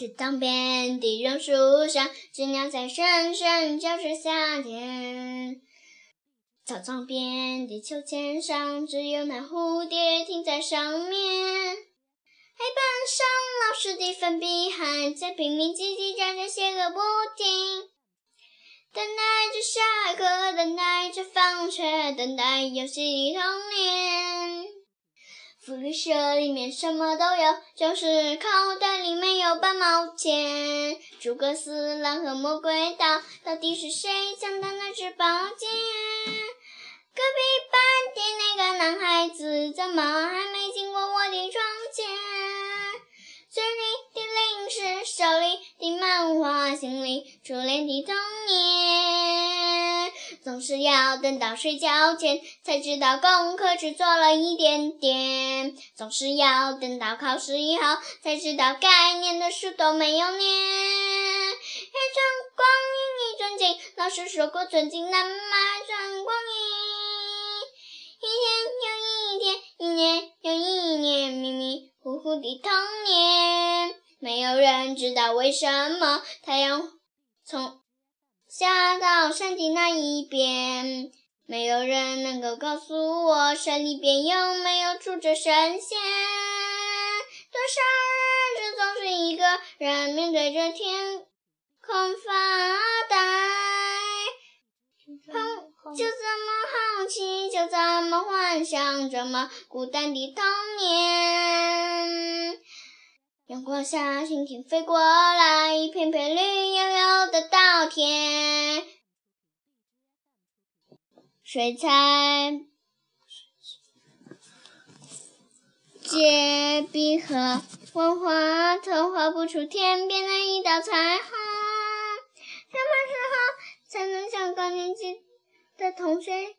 池塘边的榕树上，知了在声声叫着夏天。操场边的秋千上，只有那蝴蝶停在上面。黑板上老师的粉笔还在拼命叽叽喳喳写个不停。等待着下课，等待着放学，等待游戏的童年。福利社里面什么都有，就是口袋里没有半毛钱。诸葛四郎和魔鬼岛，到底是谁抢到那支宝剑？隔壁班的那个男孩子，怎么还没经过我的窗前？嘴里的零食，手里的漫画，心里初恋的童年。总是要等到睡觉前，才知道功课只做了一点点。总是要等到考试以后，才知道该念的书都没有念。一寸光阴一寸金，老师说过寸金难买寸光阴。一天又一天一年又一年，迷迷糊糊的童年，没有人知道为什么太阳从下到山的那一边，没有人能够告诉我山里边有没有住着神仙。多少日子总是一个人面对着天空发呆。就这么好奇，就这么幻想，这么孤单的童年。阳光下，蜻蜓飞过来，一片片绿油油的稻田。水彩借笔和万花筒画不出天边的一道彩虹。什么时候？才能像高年级的同学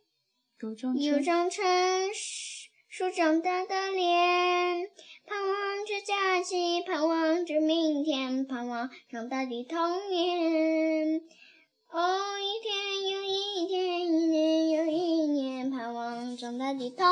有张成熟长大的脸，盼望着假期，盼望着明天，盼望长大的童年。哦，一天哪里痛，